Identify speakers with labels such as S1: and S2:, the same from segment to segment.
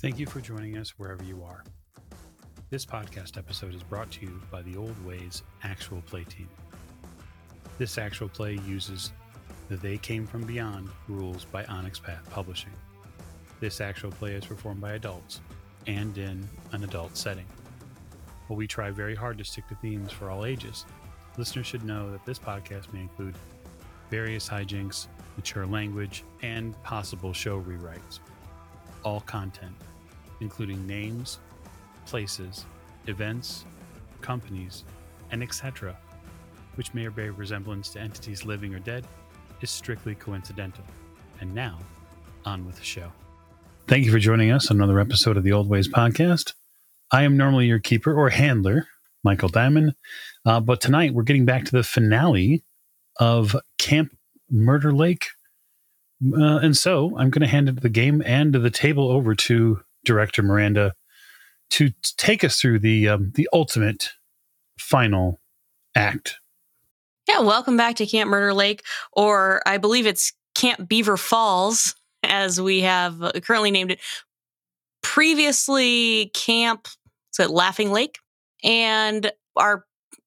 S1: Thank you for joining us wherever you are. This podcast episode is brought to you by the Old Ways Actual Play Team. This actual play uses the They Came From Beyond rules by Onyx Path Publishing. This actual play is performed by adults and in an adult setting. While we try very hard to stick to themes for all ages, listeners should know that this podcast may include various hijinks, mature language, and possible show rewrites. All content, including names, places, events, companies, and etc., which may or bear resemblance to entities living or dead, is strictly coincidental. And now, on with the show. Thank you for joining us on another episode of the Old Ways podcast. I am normally your keeper or handler, Michael Diamond, uh, but tonight we're getting back to the finale of Camp Murder Lake. Uh, and so I'm going to hand it the game and the table over to director Miranda to take us through the um, the ultimate final act.
S2: Yeah, welcome back to Camp Murder Lake, or I believe it's Camp Beaver Falls, as we have currently named it. Previously, Camp so Laughing Lake, and our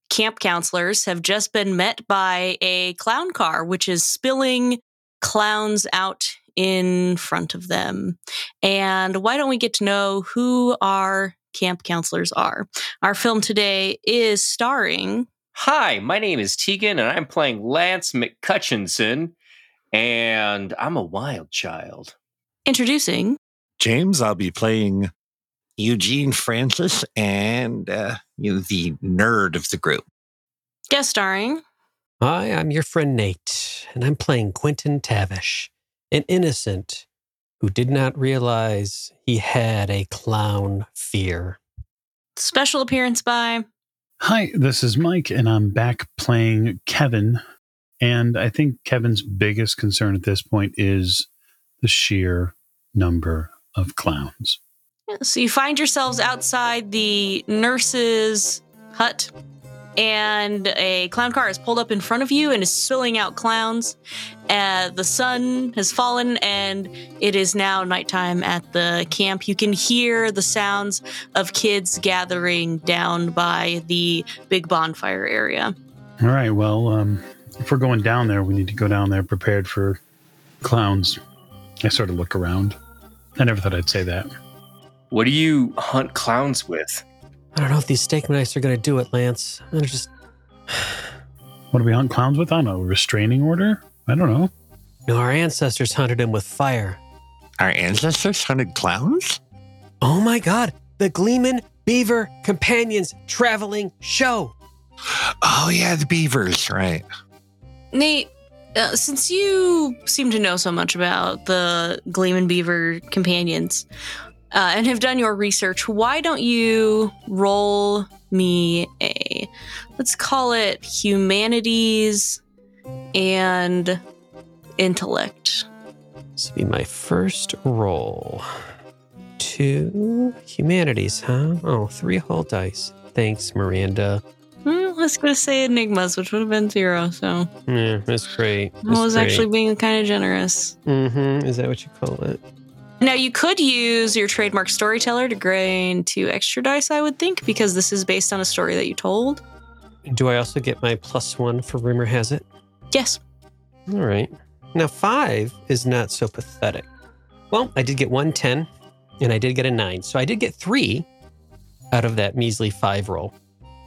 S2: camp counselors have just been met by a clown car, which is spilling clowns out in front of them. And why don't we get to know who our camp counselors are? Our film today is starring.
S3: Hi, my name is Tegan, and I'm playing Lance McCutchinson, and I'm a wild child.
S2: Introducing.
S4: James, I'll be playing Eugene Francis and uh, you know, the nerd of the group.
S2: Guest starring.
S5: Hi, I'm your friend Nate, and I'm playing Quentin Tavish, an innocent who did not realize he had a clown fear.
S2: Special appearance by.
S1: Hi, this is Mike, and I'm back playing Kevin. And I think Kevin's biggest concern at this point is the sheer number of clowns.
S2: So you find yourselves outside the nurse's hut, and a clown car is pulled up in front of you and is spilling out clowns. Uh, the sun has fallen, and it is now nighttime at the camp. You can hear the sounds of kids gathering down by the big bonfire area.
S1: All right, well, um, if we're going down there, we need to go down there prepared for clowns. I sort of look around. I never thought I'd say that.
S3: What do you hunt clowns with?
S5: I don't know if these steak knives are going to do it, Lance. I'm just.
S1: What do we hunt clowns with? I don't know. Restraining order? I don't know.
S5: No, our ancestors hunted them with fire.
S4: Our ancestors hunted clowns?
S5: Oh my god, the Gleeman Beaver Companions traveling show.
S4: Oh, yeah, the beavers, right.
S2: Nate, uh, since you seem to know so much about the Gleeman Beaver companions uh, and have done your research, why don't you roll me a, let's call it humanities and intellect?
S5: This will be my first roll. Two humanities, huh? Oh, three whole dice. Thanks, Miranda.
S2: Hmm, I was going to say enigmas, which would have been zero. So
S5: Yeah, that's great.
S2: I was actually being kind of generous.
S5: Mm-hmm. Is that what you call it?
S2: Now, you could use your trademark storyteller to gain two extra dice, I would think, because this is based on a story that you told.
S5: Do I also get my plus one for rumor has it?
S2: Yes.
S5: All right. Now five is not so pathetic. Well, I did get one ten, and I did get a nine, so I did get three out of that measly five roll.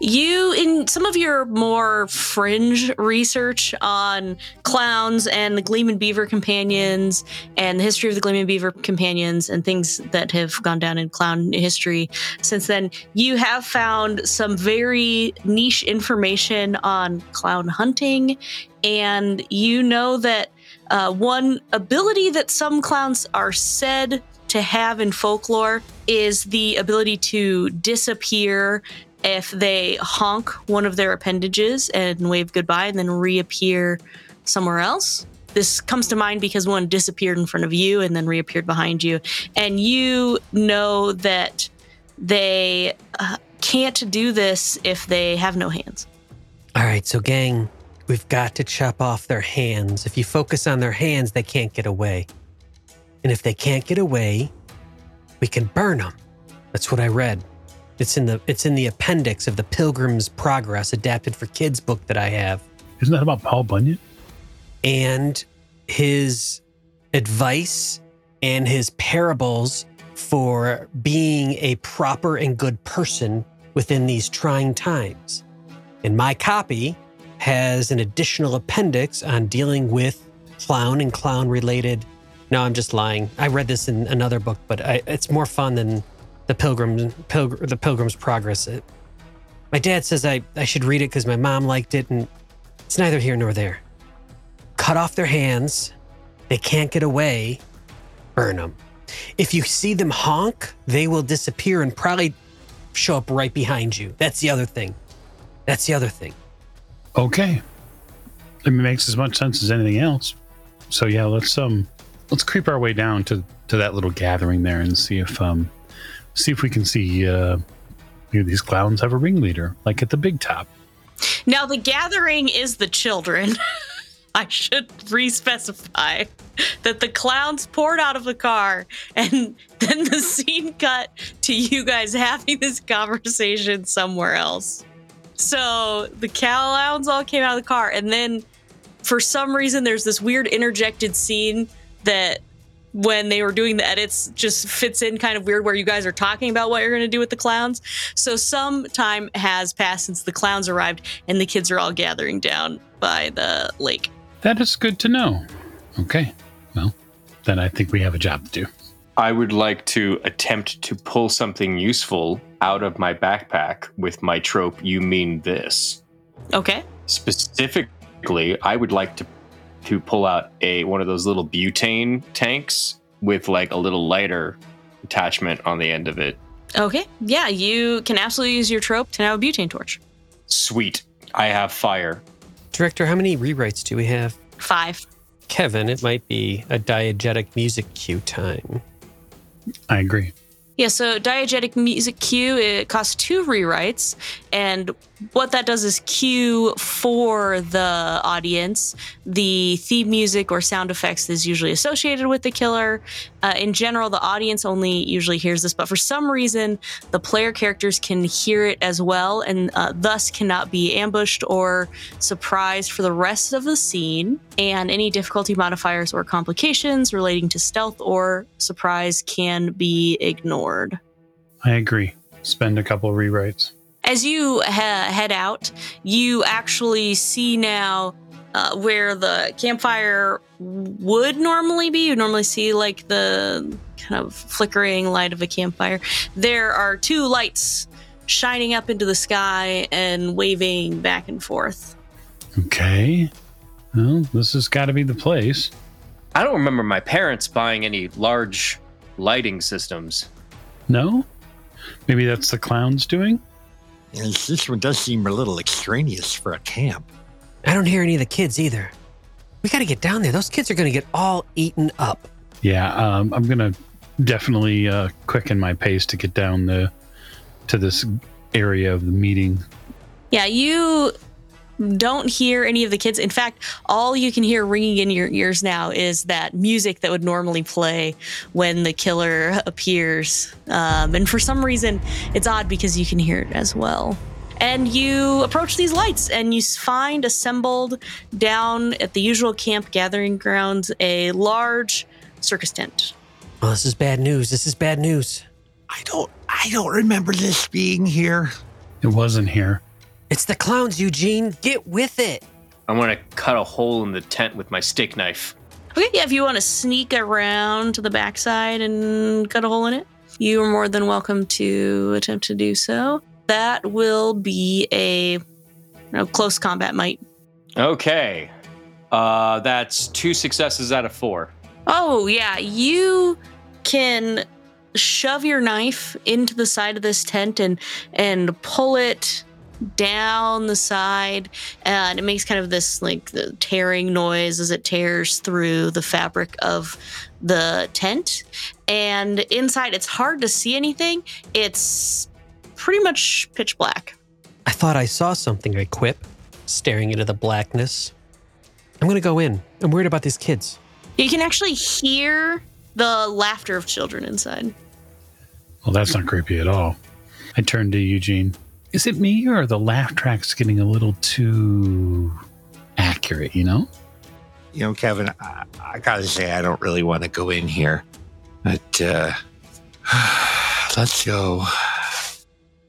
S2: You, in some of your more fringe research on clowns and the Gleeman Beaver companions and the history of the Gleeman Beaver companions and things that have gone down in clown history since then, you have found some very niche information on clown hunting. And you know that uh, one ability that some clowns are said to have in folklore is the ability to disappear if they honk one of their appendages and wave goodbye and then reappear somewhere else. This comes to mind because one disappeared in front of you and then reappeared behind you. And you know that they uh, can't do this if they have no hands.
S5: All right, so gang, we've got to chop off their hands. If you focus on their hands, they can't get away. And if they can't get away, we can burn them. That's what I read. It's in the it's in the appendix of the Pilgrim's Progress adapted for kids book that I have.
S1: Isn't that about Paul Bunyan?
S5: and his advice and his parables for being a proper and good person within these trying times. And my copy has an additional appendix on dealing with clown and clown related. No, I'm just lying. I read this in another book, but I, it's more fun than the Pilgrim, Pilgr, the Pilgrim's Progress. It, my dad says I, I should read it because my mom liked it, and it's neither here nor there cut off their hands. They can't get away. Burn them. If you see them honk, they will disappear and probably show up right behind you. That's the other thing. That's the other thing.
S1: Okay. It makes as much sense as anything else. So yeah, let's um let's creep our way down to to that little gathering there and see if um see if we can see uh these clowns have a ringleader like at the big top.
S2: Now, the gathering is the children. I should re-specify that the clowns poured out of the car, and then the scene cut to you guys having this conversation somewhere else. So the clowns all came out of the car, and then for some reason, there's this weird interjected scene that when they were doing the edits just fits in kind of weird where you guys are talking about what you're going to do with the clowns. So some time has passed since the clowns arrived and the kids are all gathering down by the lake.
S1: That is good to know. Okay. Well, then I think we have a job to do.
S3: I would like to attempt to pull something useful out of my backpack with my trope, you mean this.
S2: Okay.
S3: Specifically, I would like to to pull out a one of those little butane tanks with like a little lighter attachment on the end of it.
S2: Okay. Yeah, you can absolutely use your trope to have a butane torch.
S3: Sweet. I have fire.
S5: Director, how many rewrites do we have?
S2: Five.
S5: Kevin, it might be a diegetic music cue time.
S1: I agree.
S2: Yeah, so diegetic music cue, it costs two rewrites. And what that does is cue for the audience the theme music or sound effects that is usually associated with the killer. Uh, in general, the audience only usually hears this, but for some reason, the player characters can hear it as well and uh, thus cannot be ambushed or surprised for the rest of the scene. And any difficulty modifiers or complications relating to stealth or surprise can be ignored.
S1: I agree. Spend a couple of rewrites.
S2: As you ha- head out, you actually see now uh, where the campfire would normally be. You normally see like the kind of flickering light of a campfire. There are two lights shining up into the sky and waving back and forth.
S1: Okay. Well, this has got to be the place.
S3: I don't remember my parents buying any large lighting systems.
S1: No? Maybe that's the clowns doing?
S4: Yes, this one does seem a little extraneous for a camp.
S5: I don't hear any of the kids either. We got to get down there. Those kids are going to get all eaten up.
S1: Yeah, um, I'm gonna definitely uh, quicken my pace to get down the to this area of the meeting.
S2: Yeah, you don't hear any of the kids. In fact, all you can hear ringing in your ears now is that music that would normally play when the killer appears. Um, and for some reason, it's odd because you can hear it as well. And you approach these lights and you find assembled down at the usual camp gathering grounds a large circus tent.
S5: Oh, this is bad news. This is bad news.
S4: I don't I don't remember this being here.
S1: It wasn't here.
S5: It's the clowns, Eugene. Get with it.
S3: I'm gonna cut a hole in the tent with my steak knife.
S2: Okay, yeah, if you want to sneak around to the backside and cut a hole in it, you are more than welcome to attempt to do so. That will be a you know, close combat might.
S3: Okay. Uh, that's two successes out of four.
S2: Oh, yeah, you can shove your knife into the side of this tent and and pull it down the side and it makes kind of this like the tearing noise as it tears through the fabric of the tent and inside it's hard to see anything it's pretty much pitch black
S5: I thought I saw something, I quip, staring into the blackness. I'm going to go in. I'm worried about these kids.
S2: you can actually hear the laughter of children inside
S1: Well, that's not creepy at all. I turned to Eugene. Is it me or are the laugh tracks getting a little too accurate, you know?
S4: You know, Kevin, I, I gotta say, I don't really want to go in here, but uh, let's go.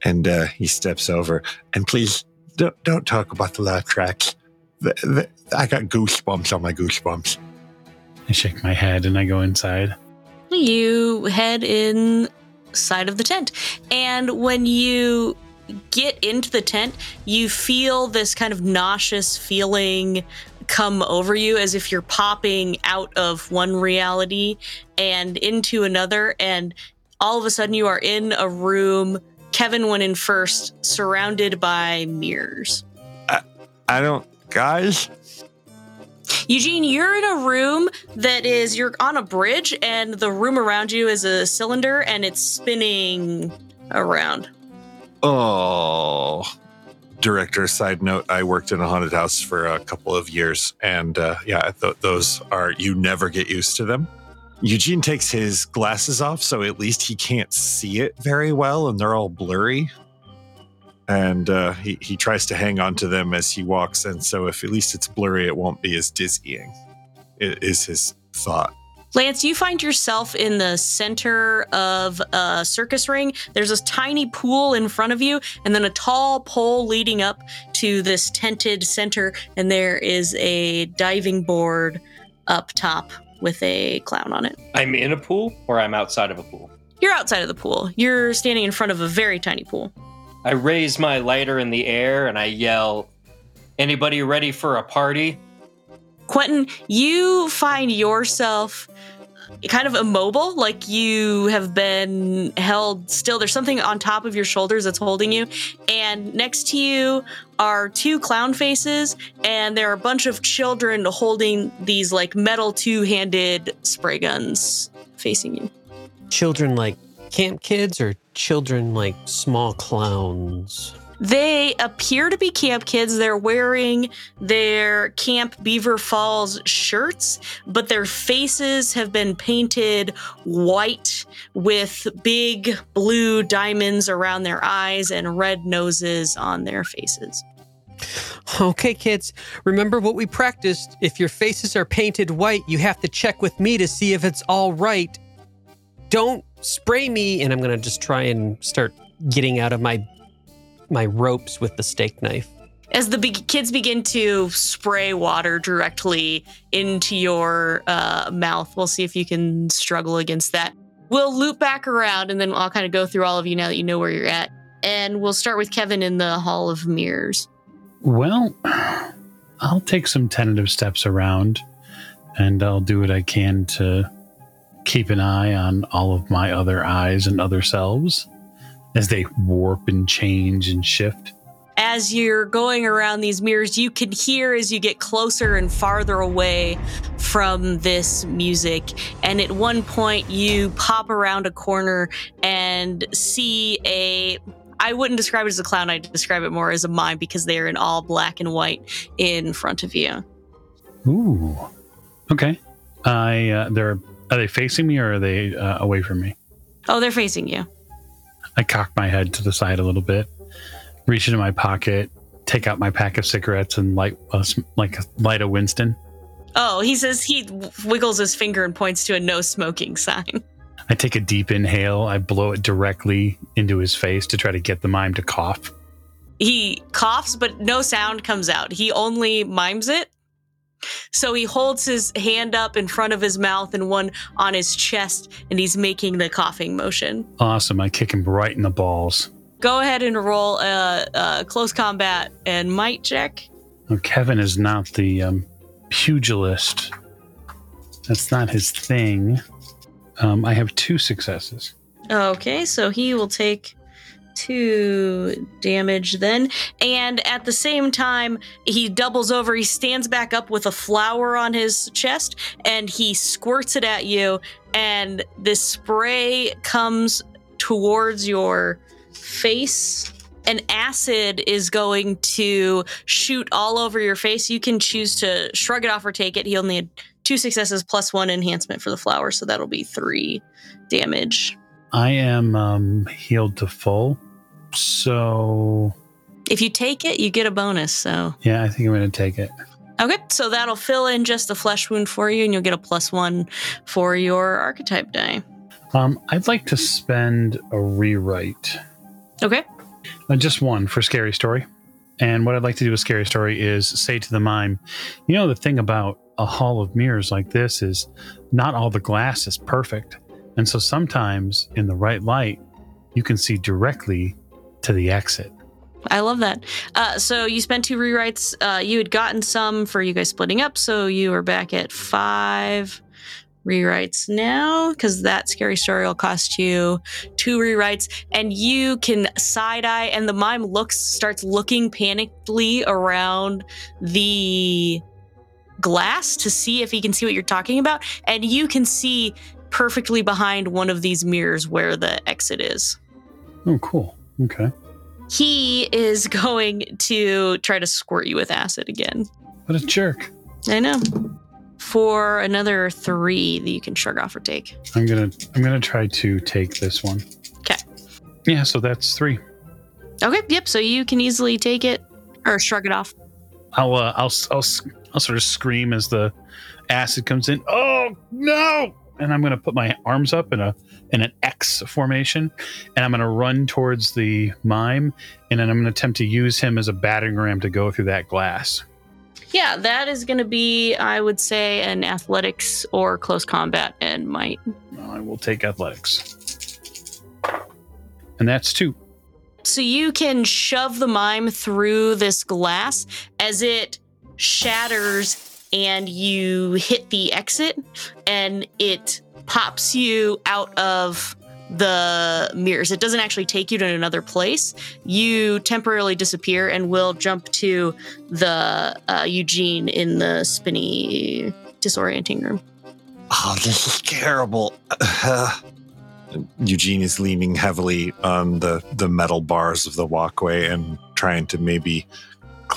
S4: And uh, he steps over, and please don't don't talk about the laugh tracks. The, the, I got goosebumps on my goosebumps.
S1: I shake my head and I go inside.
S2: You head inside of the tent. And when you get into the tent, you feel this kind of nauseous feeling come over you as if you're popping out of one reality and into another. And all of a sudden, you are in a room. Kevin went in first, surrounded by mirrors.
S4: I don't, guys.
S2: Eugene, you're in a room that is, you're on a bridge, and the room around you is a cylinder and it's spinning around.
S6: Oh, director. Side note: I worked in a haunted house for a couple of years, and uh, yeah, th- those are you never get used to them. Eugene takes his glasses off, so at least he can't see it very well, and they're all blurry. And uh, he he tries to hang on to them as he walks, and so if at least it's blurry, it won't be as dizzying. It is his thought.
S2: Lance, you find yourself in the center of a circus ring. There's this tiny pool in front of you, and then a tall pole leading up to this tented center. And there is a diving board up top with a clown on it.
S3: I'm in a pool or I'm outside of a pool.
S2: You're outside of the pool. You're standing in front of a very tiny pool.
S3: I raise my lighter in the air and I yell, Anybody ready for a party?
S2: Quentin, you find yourself kind of immobile, like you have been held still. There's something on top of your shoulders that's holding you. And next to you are two clown faces, and there are a bunch of children holding these like metal two handed spray guns facing you.
S5: Children like camp kids or children like small clowns?
S2: They appear to be camp kids. They're wearing their Camp Beaver Falls shirts, but their faces have been painted white with big blue diamonds around their eyes and red noses on their faces.
S5: Okay, kids, remember what we practiced. If your faces are painted white, you have to check with me to see if it's all right. Don't spray me. And I'm going to just try and start getting out of my my ropes with the steak knife.
S2: As the be- kids begin to spray water directly into your uh, mouth, we'll see if you can struggle against that. We'll loop back around and then I'll kind of go through all of you now that you know where you're at. And we'll start with Kevin in the Hall of Mirrors.
S1: Well, I'll take some tentative steps around and I'll do what I can to keep an eye on all of my other eyes and other selves as they warp and change and shift.
S2: As you're going around these mirrors, you can hear as you get closer and farther away from this music. And at one point, you pop around a corner and see a I wouldn't describe it as a clown. I'd describe it more as a mime because they're in all black and white in front of you.
S1: Ooh. Okay. I uh, they're are they facing me or are they uh, away from me?
S2: Oh, they're facing you.
S1: I cock my head to the side a little bit, reach into my pocket, take out my pack of cigarettes, and light a, like light a Winston.
S2: Oh, he says he wiggles his finger and points to a no smoking sign.
S1: I take a deep inhale. I blow it directly into his face to try to get the mime to cough.
S2: He coughs, but no sound comes out. He only mimes it. So he holds his hand up in front of his mouth and one on his chest, and he's making the coughing motion.
S1: Awesome. I kick him right in the balls.
S2: Go ahead and roll a, a close combat and might check.
S1: Well, Kevin is not the um, pugilist. That's not his thing. Um, I have two successes.
S2: Okay, so he will take two damage then. And at the same time, he doubles over. He stands back up with a flower on his chest and he squirts it at you. And this spray comes towards your face. An acid is going to shoot all over your face. You can choose to shrug it off or take it. He only had two successes plus one enhancement for the flower, so that'll be three damage.
S1: I am um, healed to full. So,
S2: If you take it, you get a bonus. So,
S1: yeah, I think I'm going to take it.
S2: okay. So that'll fill in just the flesh wound for you, and you'll get a plus one for your archetype die.
S1: Um, I'd like to spend a rewrite,
S2: Okay.
S1: uh, just one for Scary Story. And what I'd like to do with Scary Story is say to the mime, you know, the thing about a hall of mirrors like this is not all the glass is perfect. And so sometimes in the right light, you can see directly to the exit.
S2: I love that. Uh, so you spent two rewrites. Uh, you had gotten some for you guys splitting up, so you are back at five rewrites now because that scary story will cost you two rewrites, and you can side eye. And the mime looks starts looking panically around the glass to see if he can see what you're talking about, and you can see perfectly behind one of these mirrors where the exit is
S1: Oh, cool. Okay.
S2: he is going to try to squirt you with acid again.
S1: What a jerk.
S2: I know. For another three that you can shrug off or take.
S1: I'm gonna I'm gonna try to take this one.
S2: Okay.
S1: Yeah, so that's three.
S2: Okay, yep. So you can easily take it or shrug it off.
S1: I'll uh, I'll I'll I'll sort of scream as the acid comes in. Oh no! And I'm gonna put my arms up in a in an X formation, and I'm gonna run towards the mime, and then I'm gonna attempt to use him as a battering ram to go through that glass.
S2: Yeah, that is going to be, I would say, an athletics or close combat and might.
S1: I will take athletics, and that's two.
S2: So you can shove the mime through this glass as it shatters and you hit the exit and it pops you out of the mirrors. It doesn't actually take you to another place. You temporarily disappear and will jump to the uh, Eugene in the spinny disorienting room.
S6: Oh, this is terrible. Eugene is leaning heavily on the, the metal bars of the walkway and trying to maybe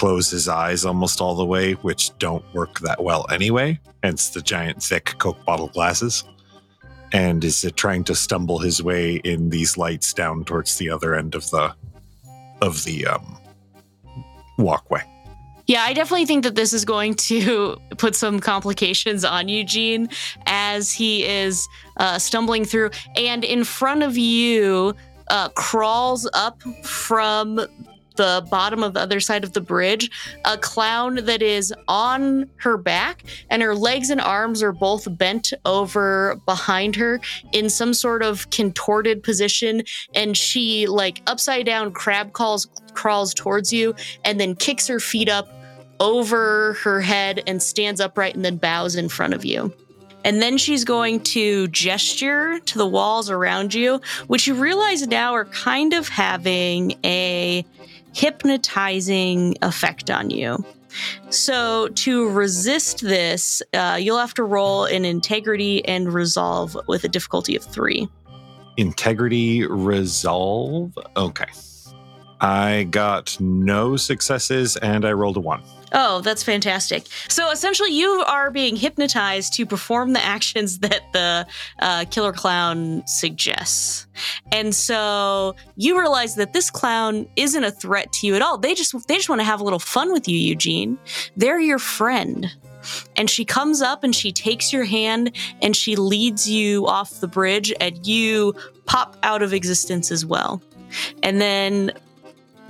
S6: close his eyes almost all the way, which don't work that well anyway. Hence the giant, thick Coke bottle glasses. And is trying to stumble his way in these lights down towards the other end of the of the um, walkway.
S2: Yeah, I definitely think that this is going to put some complications on Eugene as he is uh, stumbling through. And in front of you, uh, crawls up from the bottom of the other side of the bridge a clown that is on her back, and her legs and arms are both bent over behind her in some sort of contorted position. And she, like, upside down crab calls, crawls towards you and then kicks her feet up over her head and stands upright and then bows in front of you. And then she's going to gesture to the walls around you, which you realize now are kind of having a hypnotizing effect on you. So, to resist this, uh, you'll have to roll an integrity and resolve with a difficulty of three.
S6: Integrity resolve. Okay. I got no successes and I rolled a one.
S2: Oh, that's fantastic. So essentially, you are being hypnotized to perform the actions that the uh, killer clown suggests. And so you realize that this clown isn't a threat to you at all. They just they just want to have a little fun with you, Eugene. They're your friend. And she comes up and she takes your hand and she leads you off the bridge and you pop out of existence as well. And then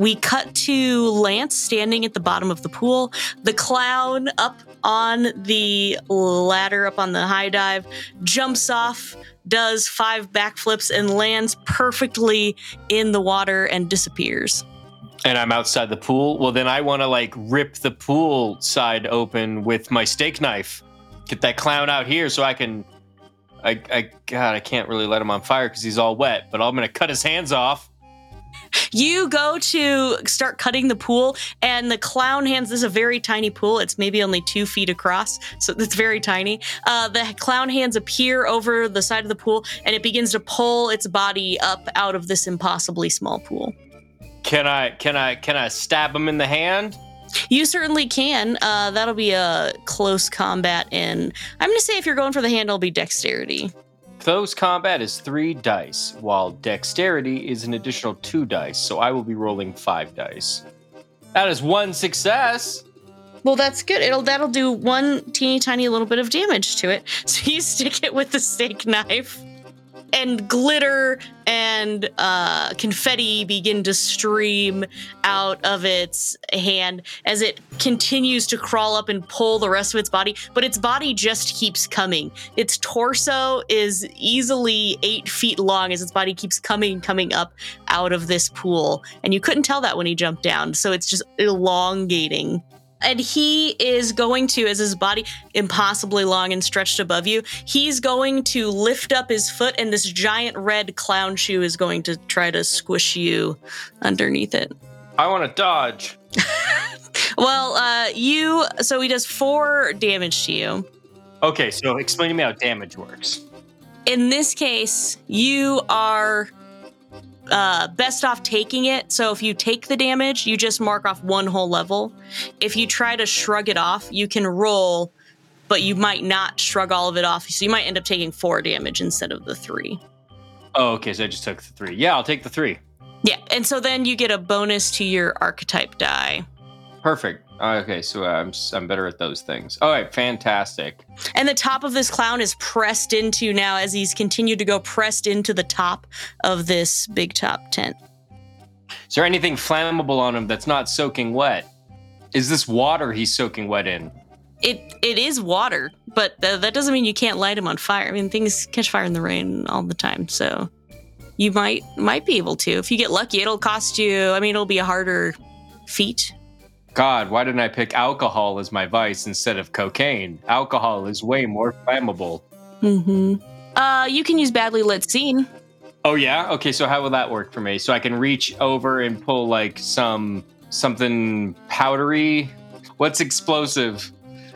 S2: we cut to Lance standing at the bottom of the pool. The clown up on the ladder, up on the high dive, jumps off, does five backflips, and lands perfectly in the water and disappears.
S3: and I'm outside the pool, well, then I want to like rip the pool side open with my steak knife. Get that clown out here so I can. I, I God, I can't really let him on fire because he's all wet, but I'm gonna cut his hands off.
S2: You go to start cutting the pool, and the clown hands. This is a very tiny pool. It's maybe only two feet across, so it's very tiny. Uh, the clown hands appear over the side of the pool, and it begins to pull its body up out of this impossibly small pool.
S3: Can I? Can I? Can I stab him in the hand?
S2: You certainly can. Uh, that'll be a close combat, and I'm going to say if you're going for the hand, it'll be dexterity.
S3: Close combat is three dice, while dexterity is an additional two dice. So I will be rolling five dice. That is one success.
S2: Well, that's good. It'll that'll do one teeny tiny little bit of damage to it. So you stick it with the steak knife, and glitter and uh, confetti begin to stream out of its hand as it continues to crawl up and pull the rest of its body. But its body just keeps coming. Its torso is easily eight feet long as its body keeps coming, coming up out of this pool. And you couldn't tell that when he jumped down. So it's just elongating and he is going to as his body impossibly long and stretched above you he's going to lift up his foot and this giant red clown shoe is going to try to squish you underneath it
S3: I want to dodge.
S2: well uh you so he does four damage to you
S3: Okay, so explain to me how damage works.
S2: in this case you are uh, best off taking it. So if you take the damage, you just mark off one whole level. If you try to shrug it off, you can roll, but you might not shrug all of it off. So you might end up taking four damage instead of the three.
S3: Oh, okay, so I just took the three. Yeah, I'll take the three.
S2: Yeah, and so then you get a bonus to your archetype die.
S3: Perfect. Okay, so I'm I'm better at those things. All right, fantastic.
S2: And the top of this clown is pressed into now as he's continued to go pressed into the top of this big top tent.
S3: Is there anything flammable on him that's not soaking wet? Is this water he's soaking wet in?
S2: It it is water, but th- that doesn't mean you can't light him on fire. I mean, things catch fire in the rain all the time, so you might might be able to if you get lucky. It'll cost you. I mean, it'll be a harder feat.
S3: God, why didn't I pick alcohol as my vice instead of cocaine? Alcohol is way more flammable.
S2: Mm-hmm. Uh, you can use badly lit scene.
S3: Oh yeah? Okay, so how will that work for me? So I can reach over and pull like some something powdery? What's explosive?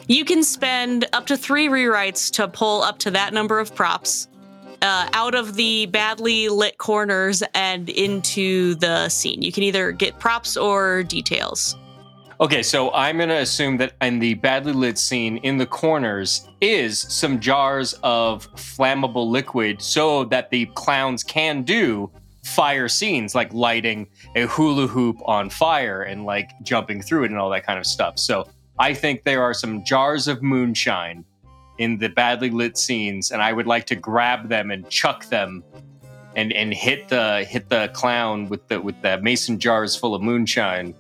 S2: You can spend up to three rewrites to pull up to that number of props uh, out of the badly lit corners and into the scene. You can either get props or details.
S3: Okay, so I'm gonna assume that in the badly lit scene in the corners is some jars of flammable liquid so that the clowns can do fire scenes like lighting a hula hoop on fire and like jumping through it and all that kind of stuff. So I think there are some jars of moonshine in the badly lit scenes, and I would like to grab them and chuck them and and hit the hit the clown with the with the mason jars full of moonshine.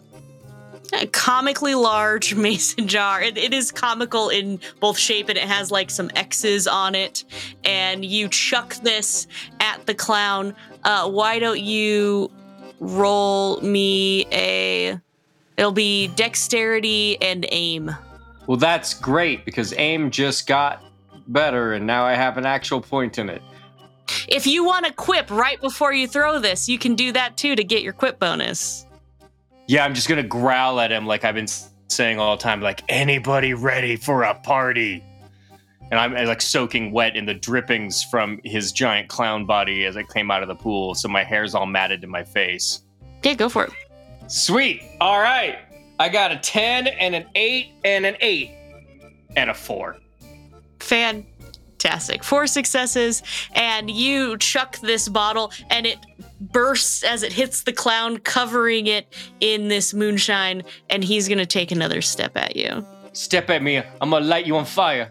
S2: A comically large mason jar. It, it is comical in both shape and it has like some X's on it. And you chuck this at the clown. Uh, why don't you roll me a. It'll be dexterity and aim.
S3: Well, that's great because aim just got better and now I have an actual point in it.
S2: If you want to quip right before you throw this, you can do that too to get your quip bonus.
S3: Yeah, I'm just going to growl at him like I've been saying all the time like anybody ready for a party. And I'm like soaking wet in the drippings from his giant clown body as I came out of the pool, so my hair's all matted to my face.
S2: Yeah, go for it.
S3: Sweet. All right. I got a 10 and an 8 and an 8 and a 4.
S2: Fantastic. Four successes, and you chuck this bottle, and it bursts as it hits the clown, covering it in this moonshine, and he's gonna take another step at you.
S3: Step at me. I'm to light you on fire.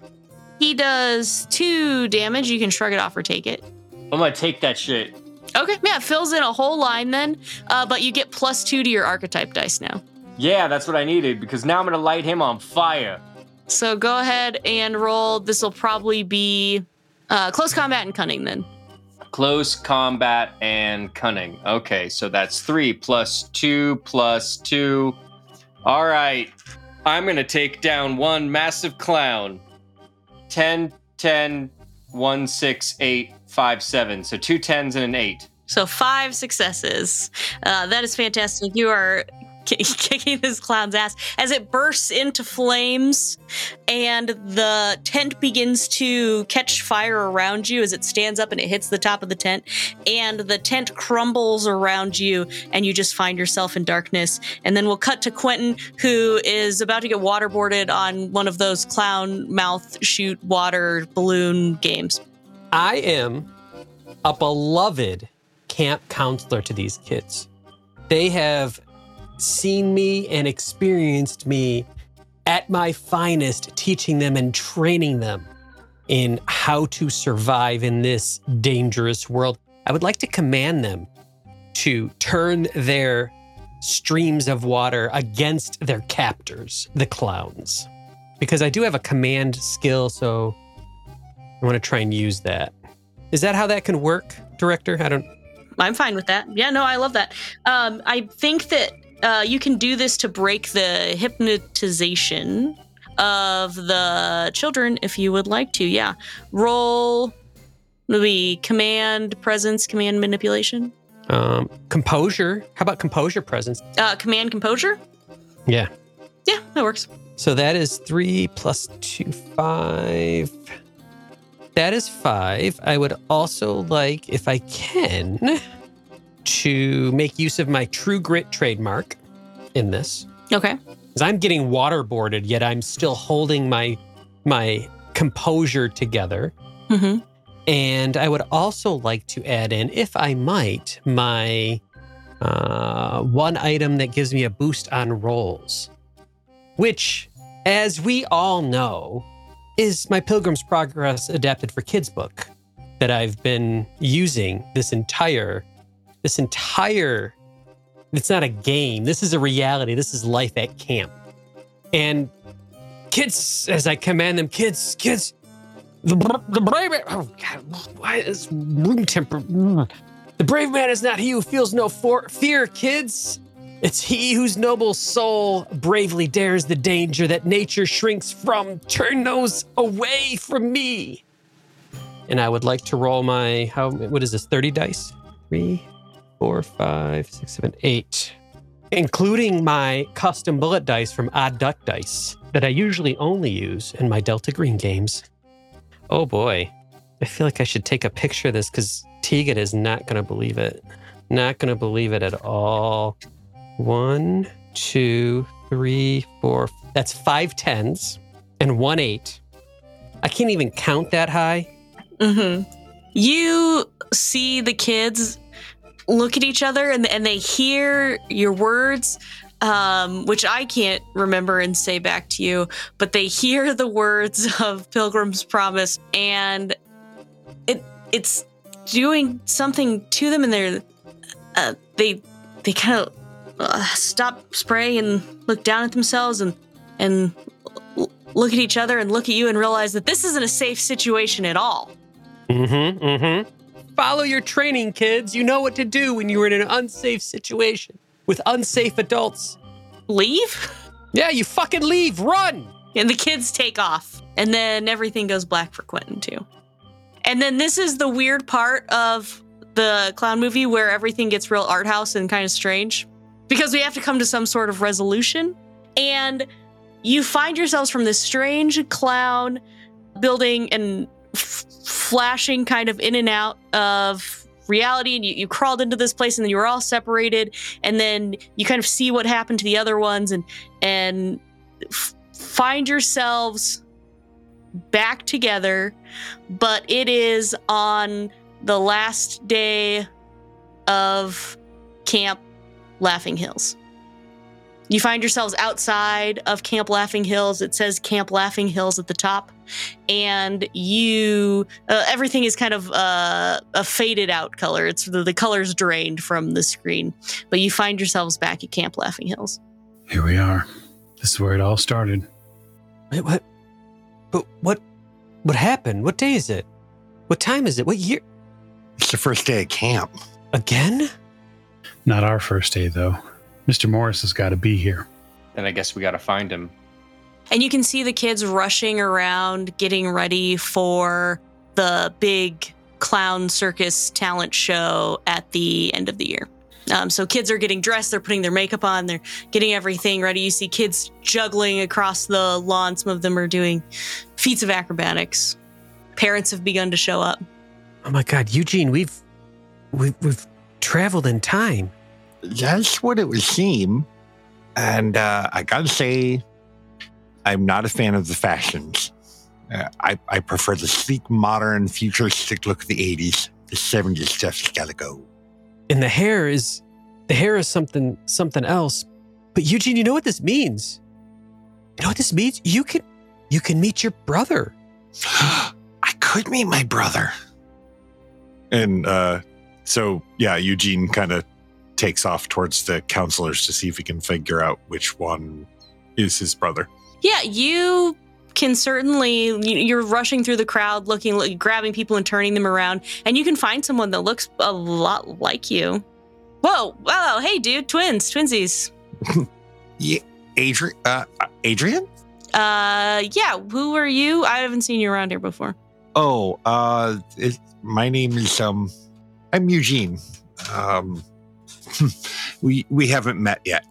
S2: He does two damage. You can shrug it off or take it.
S3: I'm to take that shit.
S2: Okay, yeah, it fills in a whole line then, uh, but you get plus two to your archetype dice now.
S3: Yeah, that's what I needed because now I'm to light him on fire.
S2: So go ahead and roll. This will probably be uh, close combat and cunning then.
S3: Close combat and cunning. Okay, so that's three plus two plus two. All right. I'm to take down one massive clown. 10, 10, 1, 6, 8, 5, 7. So two tens and an eight.
S2: So five successes. Uh, that is fantastic. You are kicking this clown's ass as it bursts into flames, and the tent begins to catch fire around you as it stands up and it hits the top of the tent, and the tent crumbles around you, and you just find yourself in darkness. And then we'll cut to Quentin, who is about to get waterboarded on one of those clown mouth shoot water balloon games.
S5: I am a beloved camp counselor to these kids. They have seen me and experienced me at my finest, teaching them and training them in how to survive in this dangerous world. I would like to command them to turn their streams of water against their captors, the clowns. Because I do have a command skill, so I want to try and use that. Is that how that can work, director? I don't.
S2: I'm fine with that. Yeah, no, I love that. Um, I think that uh, you can do this to break the hypnotization of the children if you would like to. Yeah. Roll maybe command presence, command manipulation.
S5: Um, composure. How about composure presence?
S2: Uh, command composure.
S5: Yeah.
S2: Yeah, that works.
S5: So that is three plus two, five. That is five. I would also like, if I can, to make use of my True Grit trademark in this.
S2: Okay.
S5: Because I'm getting waterboarded, yet I'm still holding my my composure together.
S2: hmm
S5: And I would also like to add in, if I might, my uh, one item that gives me a boost on rolls, which, as we all know, is my Pilgrim's Progress adapted for kids book that I've been using this entire, this entire. It's not a game. This is a reality. This is life at camp. And kids, as I command them, kids, kids, the, the brave man. Oh God! Why is room temper? The brave man is not he who feels no for- fear, kids. It's he whose noble soul bravely dares the danger that nature shrinks from. Turn those away from me. And I would like to roll my how? What is this? Thirty dice. Three, four, five, six, seven, eight, including my custom bullet dice from Odd Duck Dice that I usually only use in my Delta Green games. Oh boy. I feel like I should take a picture of this because Tegan is not going to believe it. Not going to believe it at all. One, two, three, four. That's five tens and one eight. I can't even count that high.
S2: hmm You see the kids look at each other and, and they hear your words, um, which I can't remember and say back to you, but they hear the words of Pilgrim's Promise and it it's doing something to them and they're uh, they they kind of uh, stop spray and look down at themselves and and look at each other and look at you and realize that this isn't a safe situation at all.
S5: Mm-hmm. Mm-hmm. Follow your training, kids. You know what to do when you're in an unsafe situation with unsafe adults.
S2: Leave?
S5: Yeah, you fucking leave. Run.
S2: And the kids take off. And then everything goes black for Quentin, too. And then this is the weird part of the clown movie where everything gets real art house and kind of strange because we have to come to some sort of resolution. And you find yourselves from this strange clown building and f- flashing kind of in and out of reality. And you, you crawled into this place and then you were all separated. And then you kind of see what happened to the other ones and, and, f- find yourselves back together, but it is on the last day of Camp Laughing Hills. You find yourselves outside of Camp Laughing Hills. It says Camp Laughing Hills at the top. And you, uh, everything is kind of uh, a faded out color. It's the, the color's drained from the screen. But you find yourselves back at Camp Laughing Hills.
S1: Here we are. This is where it all started.
S5: Wait, what? But what? What happened? What day is it? What time is it? What year?
S4: It's the first day of camp.
S5: Again?
S1: Not our first day, though. Mr. Morris has got to be here.
S3: Then I guess we got to find him.
S2: And you can see the kids rushing around, getting ready for the big clown circus talent show at the end of the year. Um, so kids are getting dressed, they're putting their makeup on, they're getting everything ready. You see kids juggling across the lawn. Some of them are doing feats of acrobatics. Parents have begun to show up.
S5: Oh my God, Eugene, we've we've we've traveled in time.
S4: That's what it would seem. And uh, I gotta say, I'm not a fan of the fashions. Uh, I, I prefer the sleek, modern, futuristic look of the 80s. The 70s stuff's gotta go.
S5: And the hair is the hair is something something else. But Eugene, you know what this means? You know what this means? You can you can meet your brother.
S4: I could meet my brother.
S6: And uh, so, yeah, Eugene kind of takes off towards the counselors to see if he can figure out which one is his brother.
S2: Yeah, you can certainly you- you're rushing through the crowd looking like, grabbing people and turning them around and you can find someone that looks a lot like you whoa whoa hey dude twins twinsies yeah
S4: Adrian? Uh, Adrian?
S2: uh yeah who are you i haven't seen you around here before
S4: Oh, uh, it, my name is um, I'm Eugene. Um, we we haven't met yet.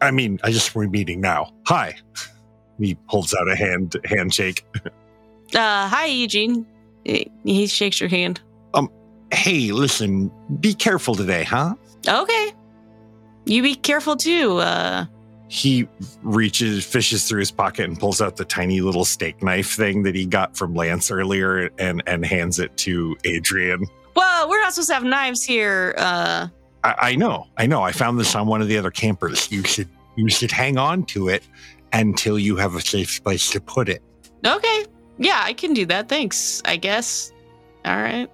S6: I mean, I just we're meeting now. Hi. He holds out a hand handshake.
S2: uh hi eugene he shakes your hand Um,
S4: Hey, listen, be careful today, huh?
S2: okay you be careful too uh
S6: He reaches, fishes through his pocket, and pulls out the tiny little steak knife thing that he got from Lance earlier, and and hands it to Adrian.
S2: Well, we're not supposed to have knives here uh
S4: I, I know, I know. I found this on one of the other campers. You should you should hang on to it until you have a safe place to put it.
S2: okay yeah i can do that thanks i guess all right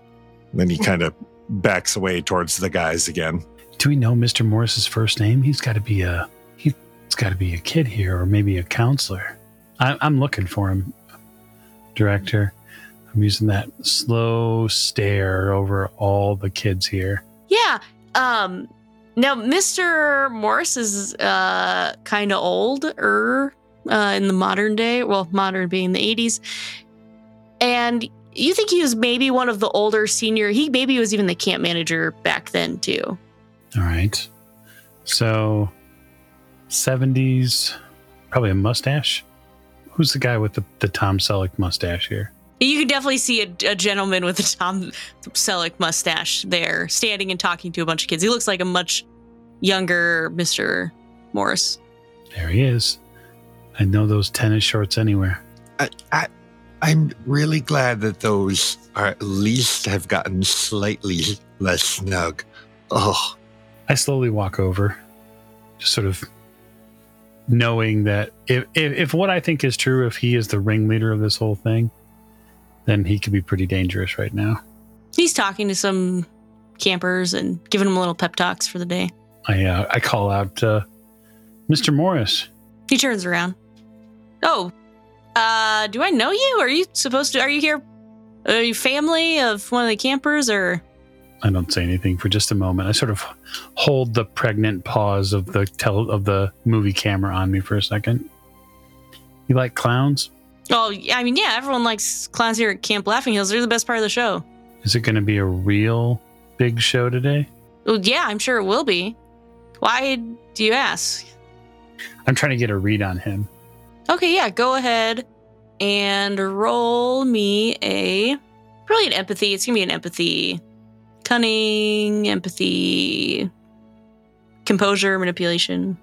S6: Then he kind of backs away towards the guys again.
S1: Do we know Mr. Morris's first name? He's got to be a he's got to be a kid here, or maybe a counselor. I, I'm looking for him, director. I'm using that slow stare over all the kids here.
S2: Yeah. Um now Mr. Morris is uh kind of older uh in the modern day, well, modern being the 80s. And you think he was maybe one of the older senior, he maybe was even the camp manager back then too.
S1: All right. So, 70s, probably a mustache. Who's the guy with the, the Tom Selleck mustache here?
S2: You can definitely see a, a gentleman with a Tom Selleck mustache there standing and talking to a bunch of kids. He looks like a much younger Mr. Morris.
S1: There he is. I know those tennis shorts anywhere.
S4: I, I I'm really glad that those are at least have gotten slightly less snug. Oh,
S1: I slowly walk over, just sort of knowing that if, if, if what I think is true, if he is the ringleader of this whole thing, then he could be pretty dangerous right now.
S2: He's talking to some campers and giving them a little pep talks for the day.
S1: I uh, I call out, uh, Mr. Morris.
S2: He turns around. Oh, uh, do I know you? Are you supposed to? Are you here? Are you family of one of the campers, or
S1: I don't say anything for just a moment. I sort of hold the pregnant pause of the tell of the movie camera on me for a second. You like clowns?
S2: Oh, I mean, yeah, everyone likes clowns here at Camp Laughing Hills. They're the best part of the show.
S1: Is it going to be a real big show today?
S2: Well, yeah, I'm sure it will be. Why do you ask?
S1: I'm trying to get a read on him.
S2: Okay, yeah, go ahead and roll me a probably an empathy. It's gonna be an empathy, cunning, empathy, composure, manipulation.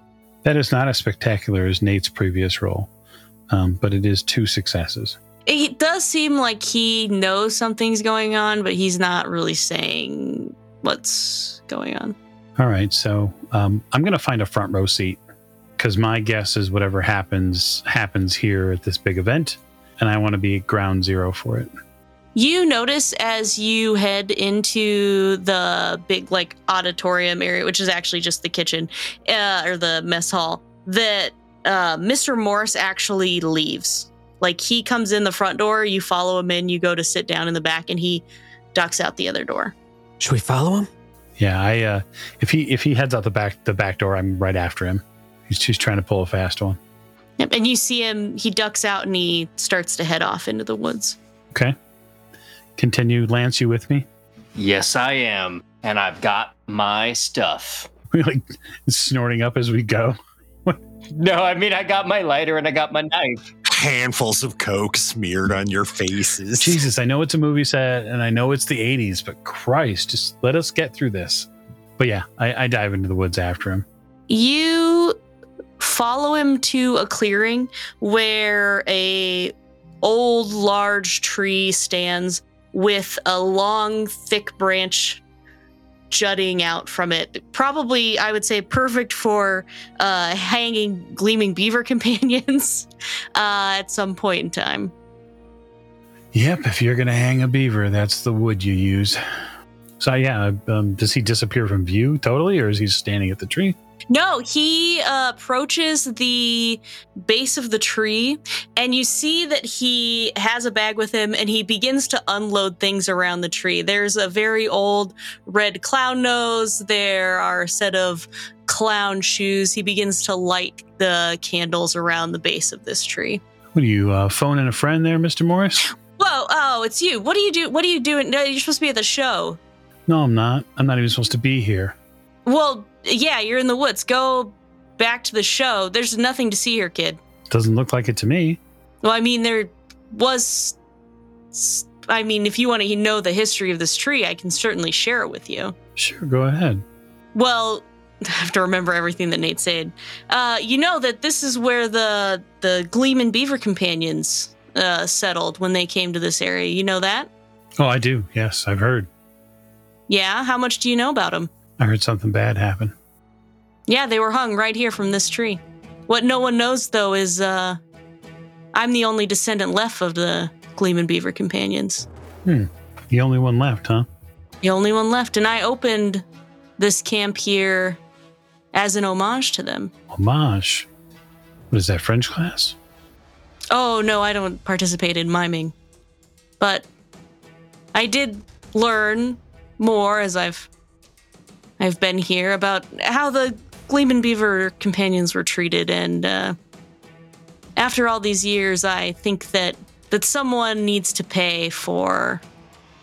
S1: That is not as spectacular as Nate's previous role, um, but it is two successes.
S2: It does seem like he knows something's going on, but he's not really saying what's going on.
S1: All right, so um, I'm going to find a front row seat because my guess is whatever happens happens here at this big event, and I want to be ground zero for it.
S2: You notice as you head into the big like auditorium area, which is actually just the kitchen uh, or the mess hall, that uh, Mr. Morris actually leaves. Like he comes in the front door, you follow him in, you go to sit down in the back, and he ducks out the other door.
S5: Should we follow him?
S1: Yeah, I uh, if he if he heads out the back the back door, I'm right after him. He's just trying to pull a fast one.
S2: Yep, and you see him, he ducks out and he starts to head off into the woods.
S1: Okay, continue. Lance, you with me?
S3: Yes, I am. And I've got my stuff.
S1: We like snorting up as we go.
S3: No, I mean, I got my lighter and I got my knife.
S6: Handfuls of coke smeared on your faces.
S1: Jesus, I know it's a movie set and I know it's the 80s, but Christ, just let us get through this. But yeah, I, I dive into the woods after him.
S2: You follow him to a clearing where a old, large tree stands with a long, thick branch jutting out from it. Probably, I would say, perfect for uh, hanging Gleeman beaver companions uh, at some point in time.
S1: Yep, if you're going to hang a beaver, that's the wood you use. So, yeah, um, does he disappear from view totally, or is he standing at the tree?
S2: No, he uh, approaches the base of the tree, and you see that he has a bag with him and he begins to unload things around the tree. There's a very old red clown nose, there are a set of clown shoes. He begins to light the candles around the base of this tree.
S1: What are you uh, phoning a friend there, Mr. Morris?
S2: Whoa, oh, it's you. What do you do? What are you doing? No, you're supposed to be at the show.
S1: No, I'm not. I'm not even supposed to be here.
S2: Well, yeah, you're in the woods. Go back to the show. There's nothing to see here, kid.
S1: Doesn't look like it to me.
S2: Well, I mean, there was. I mean, if you want to know the history of this tree, I can certainly share it with you.
S1: Sure, go ahead.
S2: Well, I have to remember everything that Nate said. Uh, you know that this is where the the Gleeman Beaver companions uh, settled when they came to this area. You know that?
S1: Oh, I do. Yes, I've heard.
S2: Yeah. How much do you know about them?
S1: I heard something bad happen.
S2: Yeah, they were hung right here from this tree. What no one knows, though, is uh, I'm the only descendant left of the Gleeman Beaver companions.
S1: Hmm. The only one left, huh?
S2: The only one left, and I opened this camp here as an homage to them.
S1: Homage? What is that, French class?
S2: Oh, no, I don't participate in miming. But I did learn more as I've I've been here about how the Gleeman Beaver companions were treated, and uh, after all these years, I think that that someone needs to pay for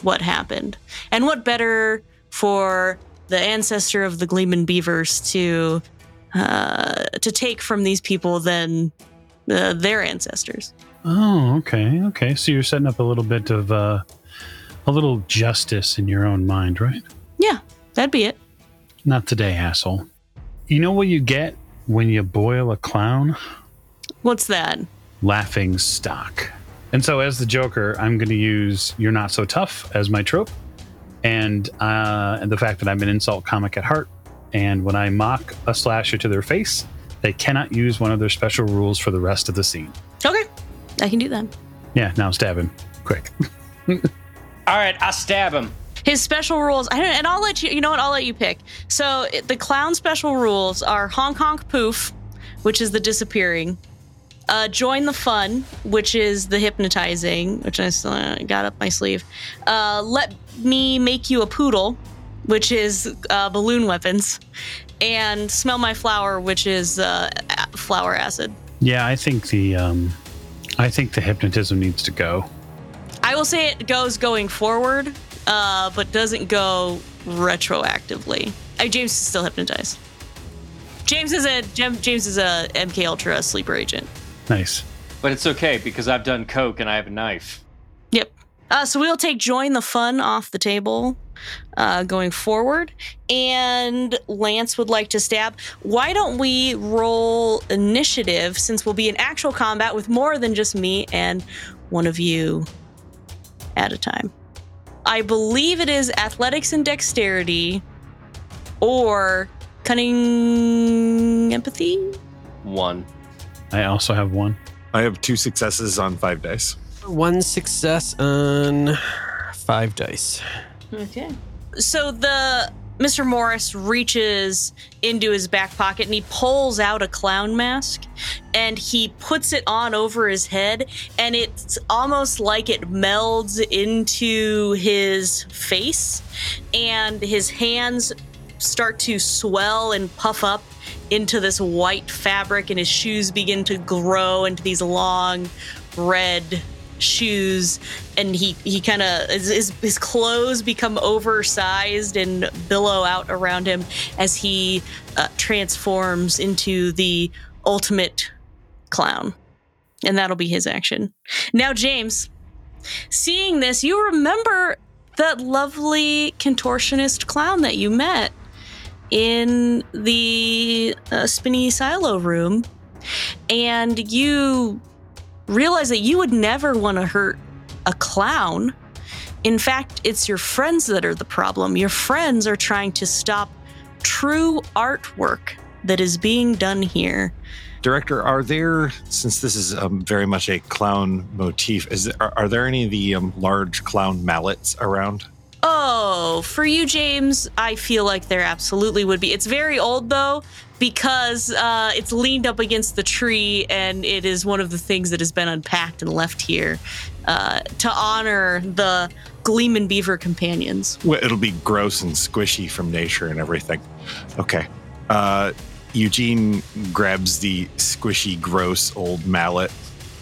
S2: what happened, and what better for the ancestor of the Gleeman Beavers to uh, to take from these people than uh, their ancestors.
S1: Oh, okay, okay. So you're setting up a little bit of uh, a little justice in your own mind, right?
S2: Yeah, that'd be it.
S1: Not today, asshole. You know what you get when you boil a clown?
S2: What's that?
S1: Laughing stock. And so, as the Joker, I'm going to use "You're Not So Tough" as my trope, and uh, and the fact that I'm an insult comic at heart. And when I mock a slasher to their face, they cannot use one of their special rules for the rest of the scene.
S2: Okay, I can do that.
S1: Yeah, now stab him, quick.
S3: All right, I stab him.
S2: His special rules, I don't, and I'll let you. You know what? I'll let you pick. So it- the clown special rules are honk honk poof, which is the disappearing. Uh, join the fun, which is the hypnotizing, which I still uh, got up my sleeve. Uh, let me make you a poodle, which is uh, balloon weapons, and smell my flower, which is uh, flower acid.
S1: yeah, I think the um, I think the hypnotism needs to go.
S2: I will say it goes going forward, uh, but doesn't go retroactively. Uh, James is still hypnotized. James is a James is a MK Ultra sleeper agent.
S1: Nice.
S3: But it's okay because I've done coke and I have a knife.
S2: Yep. Uh, so we'll take join the fun off the table uh, going forward. And Lance would like to stab. Why don't we roll initiative since we'll be in actual combat with more than just me and one of you at a time? I believe it is athletics and dexterity or cunning empathy.
S3: One.
S1: I also have one.
S6: I have two successes on five dice.
S5: One success on five dice.
S2: Okay. So the Mr. Morris reaches into his back pocket and he pulls out a clown mask and he puts it on over his head and it's almost like it melds into his face and his hands start to swell and puff up into this white fabric and his shoes begin to grow into these long red shoes and he he kind of his, his clothes become oversized and billow out around him as he uh, transforms into the ultimate clown. And that'll be his action. Now james seeing this you remember that lovely contortionist clown that you met in the uh, spinny silo room and you realize that you would never want to hurt a clown. In fact, it's your friends that are the problem. Your friends are trying to stop true artwork that is being done here.
S6: Director, are there, since this is um, very much a clown motif, is there, are, are there any of the um, large clown mallets around?
S2: Oh, for you, James, I feel like there absolutely would be. It's very old, though, because uh, it's leaned up against the tree, and it is one of the things that has been unpacked and left here uh, to honor the Gleeman Beaver companions.
S6: Well, it'll be gross and squishy from nature and everything. Okay. Uh, Eugene grabs the squishy, gross old mallet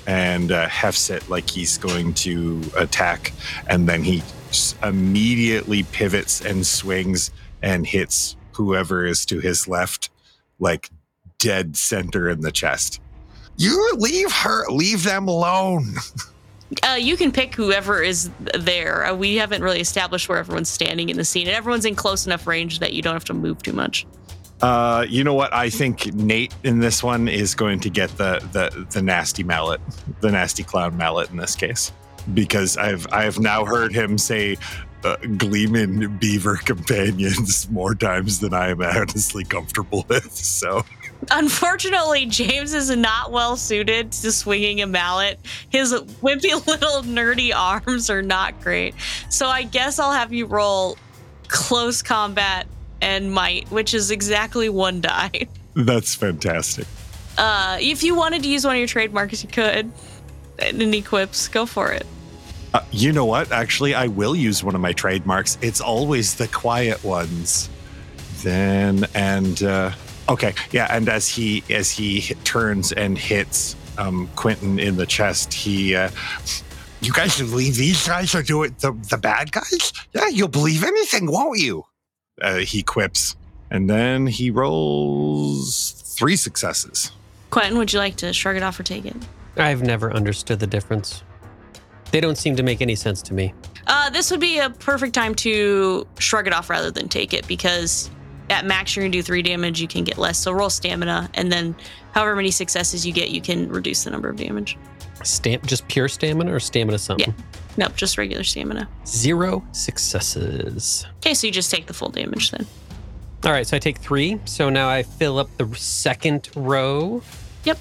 S6: and uh, hefts it like he's going to attack. And then he immediately pivots and swings and hits whoever is to his left, like dead center in the chest. You leave her, leave them alone.
S2: Uh, you can pick whoever is there. Uh, we haven't really established where everyone's standing in the scene, and everyone's in close enough range that you don't have to move too much.
S6: Uh, you know what? I think Nate in this one is going to get the the the nasty mallet, the nasty clown mallet in this case, because I've I've now heard him say uh, Gleeman Beaver companions more times than I am honestly comfortable with. So
S2: Unfortunately, James is not well suited to swinging a mallet. His wimpy little nerdy arms are not great. So I guess I'll have you roll close combat and might, which is exactly one die.
S6: that's fantastic.
S2: Uh, if you wanted to use one of your trademarks, you could. And equips, go for it.
S6: Uh, you know what? Actually, I will use one of my trademarks. It's always the quiet ones. Then and uh, okay, yeah. And as he as he turns and hits um, Quentin in the chest, he. Uh, you guys believe these guys are doing the the bad guys? Yeah, you'll believe anything, won't you? Uh, he quips, and then he rolls three successes.
S2: Quentin, would you like to shrug it off or take it?
S5: I've never understood the difference. They don't seem to make any sense to me.
S2: Uh, this would be a perfect time to shrug it off rather than take it because at max you're gonna do three damage. You can get less. So roll stamina, and then however many successes you get, you can reduce the number of damage.
S5: Stamp, just pure stamina or stamina something? Yeah.
S2: Nope, just regular stamina.
S5: Zero successes.
S2: Okay, so you just take the full damage then.
S5: All right, so I take three. So now I fill up the second row.
S2: Yep.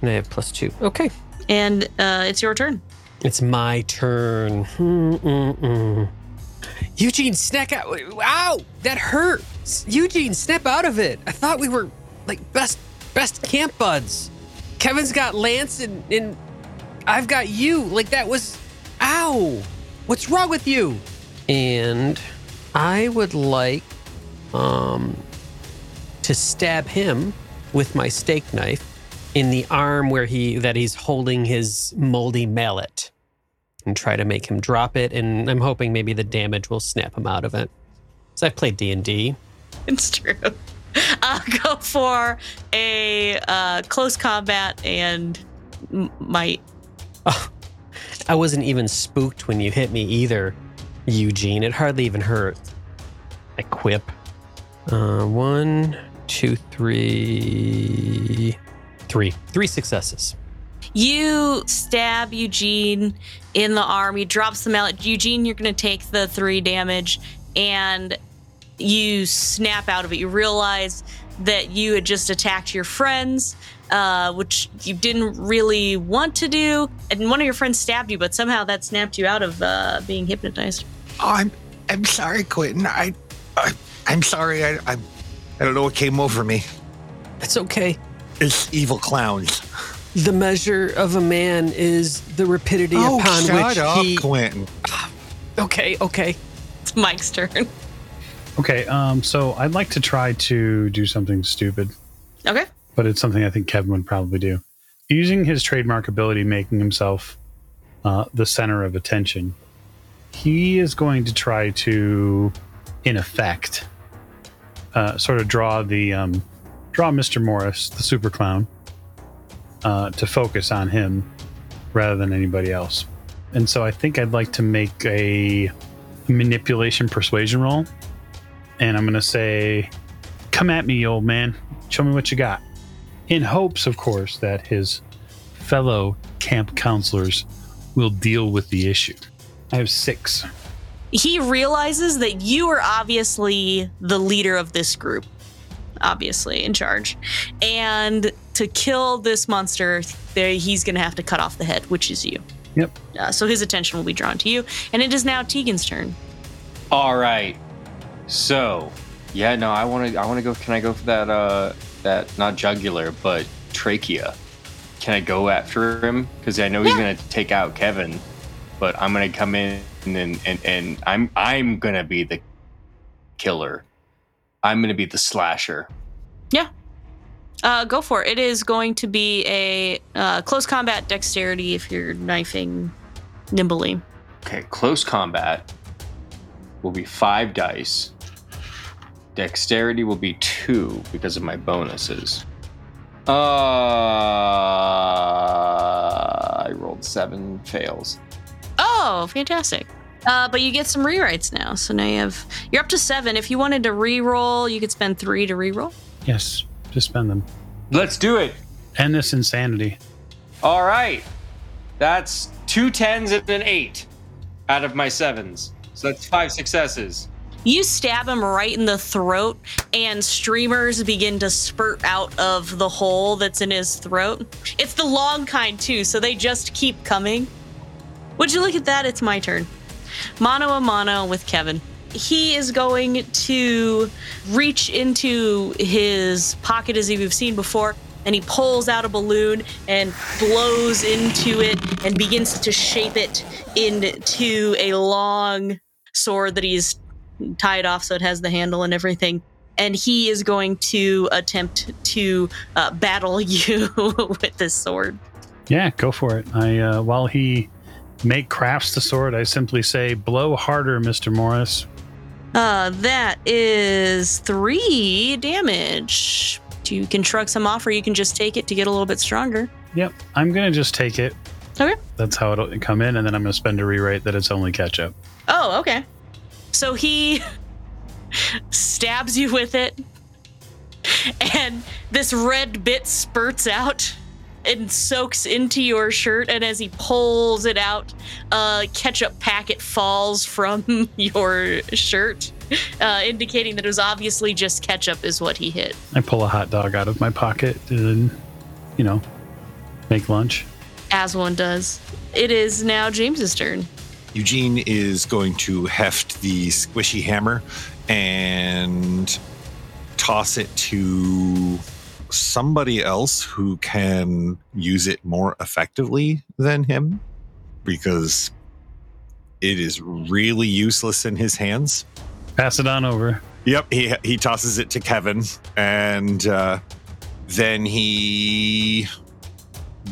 S5: And I have plus two. Okay.
S2: And uh, it's your turn.
S5: It's my turn. Mm-mm-mm. Eugene, snack out. Ow! That hurt. Eugene, snap out of it. I thought we were like best best camp buds. Kevin's got Lance and, and I've got you. Like that was ow. What's wrong with you? And I would like um to stab him with my steak knife in the arm where he that he's holding his moldy mallet and try to make him drop it. And i'm hoping maybe the damage will snap him out of it. So i've played d&d
S2: It's true. i'll go for a uh, close combat and m- might.
S5: i wasn't even spooked when you hit me either eugene. It hardly even hurt i quip. Uh, one two three three three successes
S2: You stab Eugene in the arm. He drops the mallet. Eugene, you're going to take the three damage and you snap out of it. You realize that you had just attacked your friends, uh, which you didn't really want to do. And one of your friends stabbed you, but somehow that snapped you out of uh, being hypnotized.
S4: Oh, I'm I'm sorry, Quentin. I, I I'm sorry. I, I I don't know what came over me.
S5: it's okay
S4: It's evil clowns.
S5: the measure of a man is the rapidity
S4: oh,
S5: upon
S4: shut
S5: which
S4: up,
S5: he
S4: Quentin.
S5: okay okay
S2: It's Mike's turn.
S1: Okay, um, so I'd like to try to do something stupid,
S2: Okay.
S1: but it's something I think Kevin would probably do. Using his trademark ability, making himself uh, the center of attention, he is going to try to, in effect, uh, sort of draw the um, draw Mr. Morris, the super clown, uh, to focus on him rather than anybody else. And so I think I'd like to make a manipulation persuasion roll and I'm going to say, Come at me, old man. Show me what you got. In hopes, of course, that his fellow camp counselors will deal with the issue. I have six.
S2: He realizes that you are obviously the leader of this group, obviously in charge. And to kill this monster, there he's going to have to cut off the head, which is you.
S1: Yep.
S2: Uh, so his attention will be drawn to you. And it is now Tegan's turn.
S3: All right. So, yeah, no, I want to. I want to go. Can I go for that? Uh, that not jugular, but trachea. Can I go after him? Because I know he's
S2: Yeah.
S3: gonna take out Kevin, but I'm gonna come in and and and I'm I'm gonna be the killer. I'm gonna be the slasher. Yeah.
S2: Uh, go for it. It is going to be a uh, close combat dexterity if you're knifing nimbly.
S3: Okay, close combat will be five dice. Dexterity will be two because of my bonuses. Uh, I rolled seven fails.
S2: Oh, fantastic. Uh, but you get some rewrites now. So now you have, you're up to seven. If you wanted to re-roll, you could spend three to re-roll.
S1: Yes, just spend them.
S3: Let's do it.
S1: End this insanity.
S3: All right. That's two tens and an eight out of my sevens. So that's five successes.
S2: You stab him right in the throat, and streamers begin to spurt out of the hole that's in his throat. It's the long kind, too, so they just keep coming. Would you look at that? It's my turn. Mono a mono with Kevin. He is going to reach into his pocket as we've seen before, and he pulls out a balloon and blows into it and begins to shape it into a long sword that he's tied off so it has the handle and everything. And he is going to attempt to uh, battle you with this sword.
S1: Yeah, go for it. I uh, while he make crafts the sword, I simply say, "Blow harder, Mister Morris."
S2: Uh, that is three damage. You can shrug some off, or you can just take it to get a little bit stronger.
S1: Yep, I'm gonna just take it.
S2: Okay.
S1: That's how it'll come in, and then I'm gonna spend a rewrite that it's only catch up.
S2: Oh, okay. So he stabs you with it, and this red bit spurts out and soaks into your shirt. And as he pulls it out, a ketchup packet falls from your shirt, uh, indicating that it was obviously just ketchup, is what he hit.
S1: I pull a hot dog out of my pocket and, you know, make lunch.
S2: As one does. It is now James's turn.
S6: Eugene is going to heft the squishy hammer and toss it to somebody else who can use it more effectively than him because it is really useless in his hands.
S1: Pass it on over.
S6: Yep, he he tosses it to Kevin, and uh, then he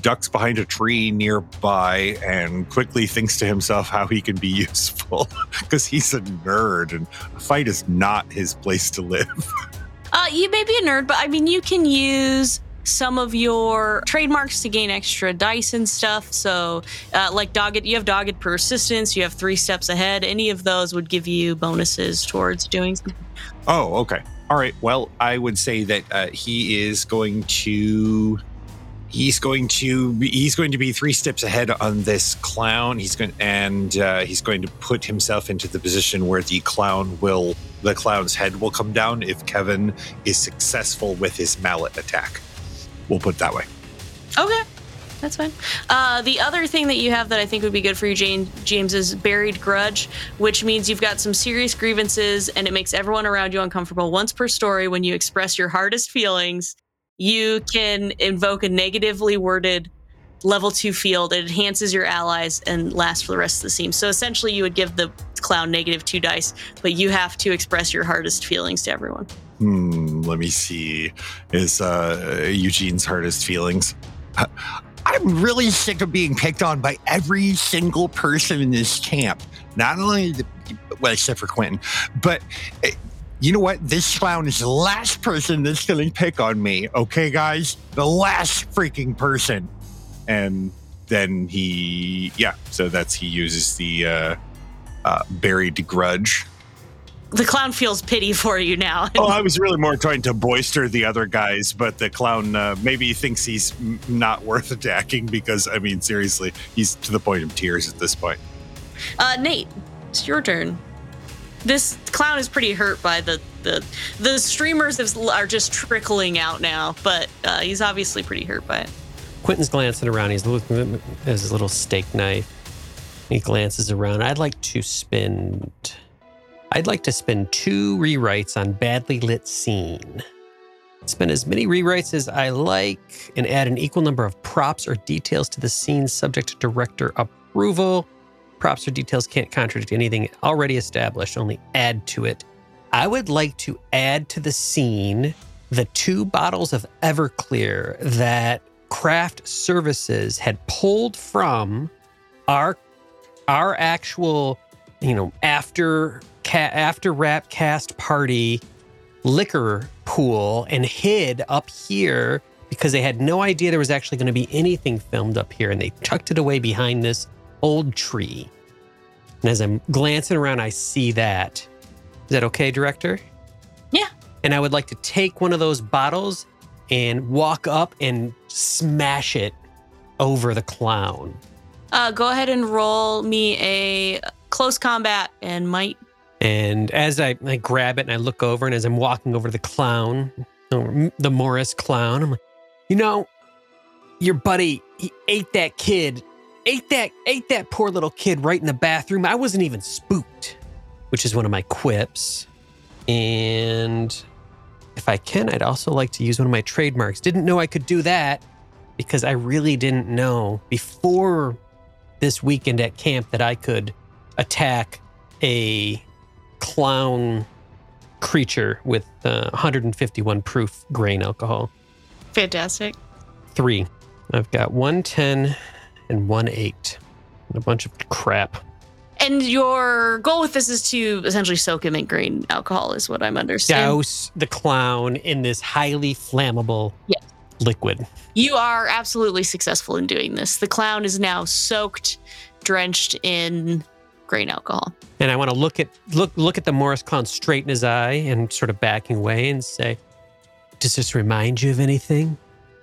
S6: ducks behind a tree nearby and quickly thinks to himself how he can be useful because he's a nerd and a fight is not his place to live.
S2: Uh, you may be a nerd, but I mean, you can use some of your trademarks to gain extra dice and stuff. So, uh, like dogged, you have dogged persistence. You have three steps ahead. Any of those would give you bonuses towards doing something.
S6: Oh, okay. All right. Well, I would say that uh, he is going to. He's going to be, he's going to be three steps ahead on this clown. He's going and uh, he's going to put himself into the position where the clown will the clown's head will come down if Kevin is successful with his mallet attack. We'll put it that way.
S2: Okay, that's fine. Uh, the other thing that you have that I think would be good for you, Jane, James, is buried grudge, which means you've got some serious grievances and it makes everyone around you uncomfortable. Once per story, when you express your hardest feelings, you can invoke a negatively worded level two field. It enhances your allies and lasts for the rest of the scene. So essentially, you would give the clown negative two dice, but you have to express your hardest feelings to everyone.
S6: Hmm, let me see. Is uh, Eugene's hardest feelings? I'm really sick of being picked on by every single person in this camp. Not only, the, well, except for Quentin, but uh, you know what? This clown is the last person that's going to pick on me. Okay, guys? The last freaking person. And then he, yeah, so that's he uses the uh, uh, buried grudge
S2: the clown feels pity for you now.
S6: Oh, I was really more trying to boister the other guys, but the clown uh, maybe thinks he's m- not worth attacking because, I mean, seriously, he's to the point of tears at this point.
S2: Uh, Nate, it's your turn. This clown is pretty hurt by the the the streamers are just trickling out now, but uh, he's obviously pretty hurt by it.
S5: Quentin's glancing around. He's looking at his little steak knife. He glances around. I'd like to spend. I'd like to spend two rewrites on badly lit scene. Spend as many rewrites as I like and add an equal number of props or details to the scene subject to director approval. Props or details can't contradict anything already established, only add to it. I would like to add to the scene the two bottles of Everclear that Craft Services had pulled from our our actual, you know, after ca- after rap cast party liquor pool and hid up here because they had no idea there was actually going to be anything filmed up here and they tucked it away behind this old tree. And as I'm glancing around, I see that. Is that okay, director?
S2: Yeah.
S5: And I would like to take one of those bottles and walk up and smash it over the clown.
S2: Uh, go ahead and roll me a close combat and might.
S5: And as I, I grab it and I look over, and as I'm walking over to the clown, the Morris clown, I'm like, you know, your buddy, he ate that kid, ate that, ate that poor little kid right in the bathroom. I wasn't even spooked, which is one of my quips. And if I can, I'd also like to use one of my trademarks. Didn't know I could do that because I really didn't know before this weekend at camp that I could attack a clown creature with uh, 151 proof grain alcohol.
S2: Fantastic.
S5: Three. I've got 110 and 1 8. And a bunch of crap.
S2: And your goal with this is to essentially soak him in green alcohol, is what I'm understanding.
S5: Douse the clown in this highly flammable
S2: Yes.
S5: liquid.
S2: You are absolutely successful in doing this. The clown is now soaked, drenched in grain alcohol.
S5: And I want to look at look look at the Morris clown straight in his eye and sort of backing away and say, "Does this remind you of anything?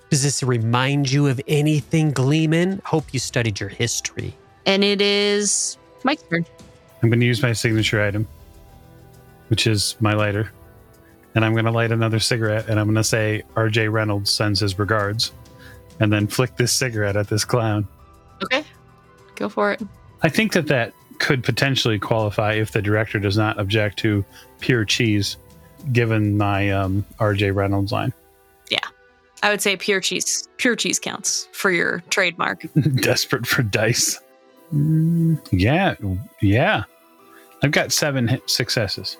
S5: Does this remind you of anything, Gleeman? Hope you studied your history."
S2: And it is Mike's turn.
S1: I'm going to use my signature item, which is my lighter. And I'm going to light another cigarette and I'm going to say, RJ Reynolds sends his regards. And then flick this cigarette at this clown.
S2: Okay. Go for it.
S1: I think that that could potentially qualify if the director does not object to pure cheese, given my um, RJ Reynolds line. Yeah.
S2: I would say pure cheese. Pure cheese counts for your trademark.
S1: Desperate for dice. Yeah, yeah. I've got seven successes.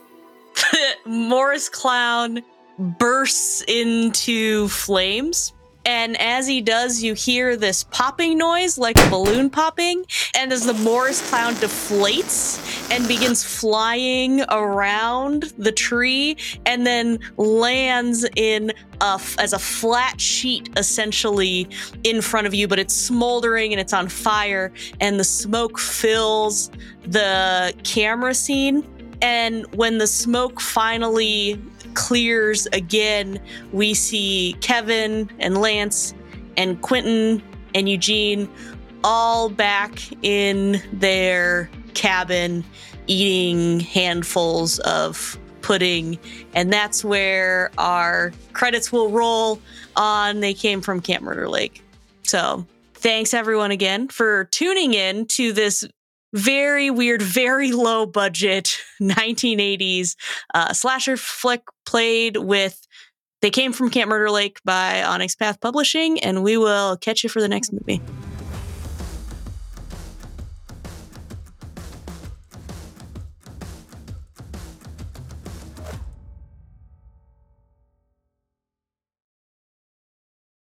S2: Morris Clown bursts into flames. And as he does, you hear this popping noise like a balloon popping. And as the Morris Clown deflates and begins flying around the tree and then lands in a, as a flat sheet essentially in front of you, but it's smoldering and it's on fire. And the smoke fills the camera scene. And when the smoke finally clears again, we see Kevin and Lance and Quentin and Eugene all back in their cabin eating handfuls of pudding. And that's where our credits will roll on They Came from Camp Murder Lake. So thanks everyone again for tuning in to this very weird, very low budget 1980s uh, slasher flick played with They Came from Camp Murder Lake by Onyx Path Publishing, and we will catch you for the next movie.